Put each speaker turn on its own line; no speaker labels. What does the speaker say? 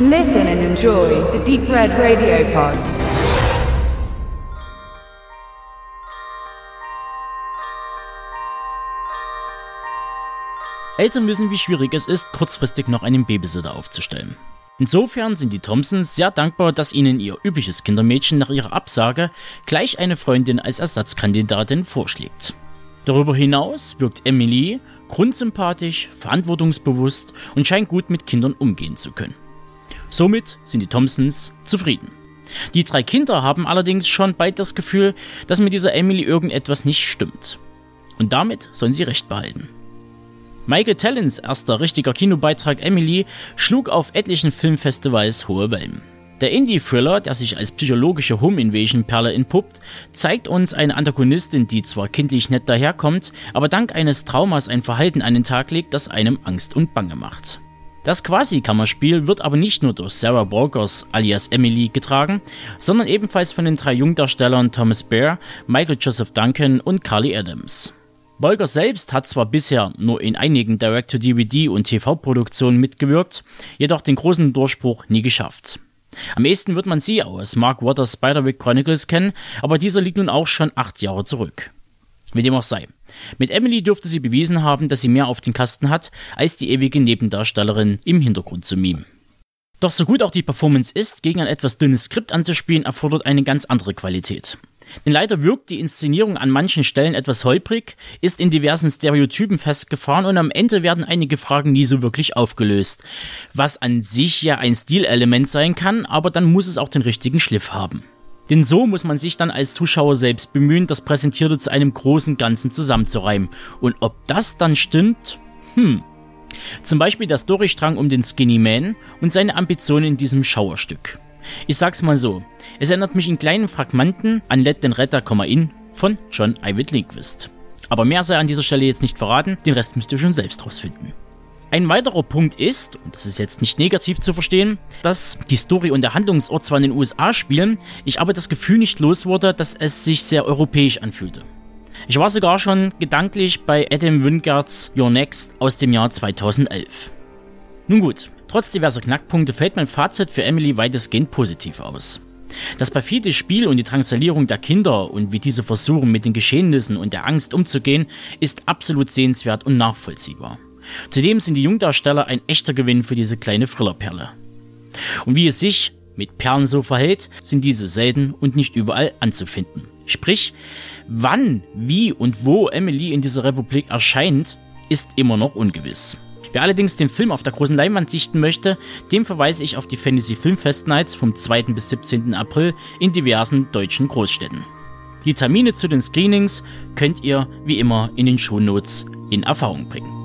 Listen and enjoy the Deep Red Radio Pod.
Eltern wissen, wie schwierig es ist, kurzfristig noch einen Babysitter aufzustellen. Insofern sind die Thompsons sehr dankbar, dass ihnen ihr übliches Kindermädchen nach ihrer Absage gleich eine Freundin als Ersatzkandidatin vorschlägt. Darüber hinaus wirkt Emily grundsympathisch, verantwortungsbewusst und scheint gut mit Kindern umgehen zu können. Somit sind die Thompsons zufrieden. Die drei Kinder haben allerdings schon bald das Gefühl, dass mit dieser Emily irgendetwas nicht stimmt. Und damit sollen sie recht behalten. Michael Tallens erster richtiger Kinobeitrag Emily schlug auf etlichen Filmfestivals hohe Wellen. Der Indie-Thriller, der sich als psychologische Home-Invasion-Perle entpuppt, zeigt uns eine Antagonistin, die zwar kindlich nett daherkommt, aber dank eines Traumas ein Verhalten an den Tag legt, das einem Angst und Bange macht. Das Quasi-Kammerspiel wird aber nicht nur durch Sarah Walkers alias Emily getragen, sondern ebenfalls von den drei Jungdarstellern Thomas Baer, Michael Joseph Duncan und Carly Adams. Bolger selbst hat zwar bisher nur in einigen Direct-to-DVD und TV-Produktionen mitgewirkt, jedoch den großen Durchbruch nie geschafft. Am ehesten wird man sie aus Mark Waters Spiderwick Chronicles kennen, aber dieser liegt nun auch schon acht Jahre zurück. Wie dem auch sei. Mit Emily dürfte sie bewiesen haben, dass sie mehr auf den Kasten hat, als die ewige Nebendarstellerin im Hintergrund zu mimen. Doch so gut auch die Performance ist, gegen ein etwas dünnes Skript anzuspielen, erfordert eine ganz andere Qualität. Denn leider wirkt die Inszenierung an manchen Stellen etwas holprig, ist in diversen Stereotypen festgefahren und am Ende werden einige Fragen nie so wirklich aufgelöst. Was an sich ja ein Stilelement sein kann, aber dann muss es auch den richtigen Schliff haben. Denn so muss man sich dann als Zuschauer selbst bemühen, das Präsentierte zu einem großen Ganzen zusammenzureimen. Und ob das dann stimmt? Hm. Zum Beispiel der Storystrang um den Skinny Man und seine Ambitionen in diesem Schauerstück. Ich sag's mal so, es erinnert mich in kleinen Fragmenten an Let den Retter, in von John Ivid Lindquist. Aber mehr sei an dieser Stelle jetzt nicht verraten, den Rest müsst ihr schon selbst rausfinden. Ein weiterer Punkt ist, und das ist jetzt nicht negativ zu verstehen, dass die Story und der Handlungsort zwar in den USA spielen, ich aber das Gefühl nicht los wurde, dass es sich sehr europäisch anfühlte. Ich war sogar schon gedanklich bei Adam Wingards Your Next aus dem Jahr 2011. Nun gut, Trotz diverser Knackpunkte fällt mein Fazit für Emily weitestgehend positiv aus. Das perfide Spiel und die Drangsalierung der Kinder und wie diese versuchen, mit den Geschehnissen und der Angst umzugehen, ist absolut sehenswert und nachvollziehbar. Zudem sind die Jungdarsteller ein echter Gewinn für diese kleine Thrillerperle. Und wie es sich mit Perlen so verhält, sind diese selten und nicht überall anzufinden. Sprich, wann, wie und wo Emily in dieser Republik erscheint, ist immer noch ungewiss. Wer allerdings den Film auf der großen Leinwand sichten möchte, dem verweise ich auf die Fantasy Filmfest Nights vom 2. bis 17. April in diversen deutschen Großstädten. Die Termine zu den Screenings könnt ihr wie immer in den Shownotes in Erfahrung bringen.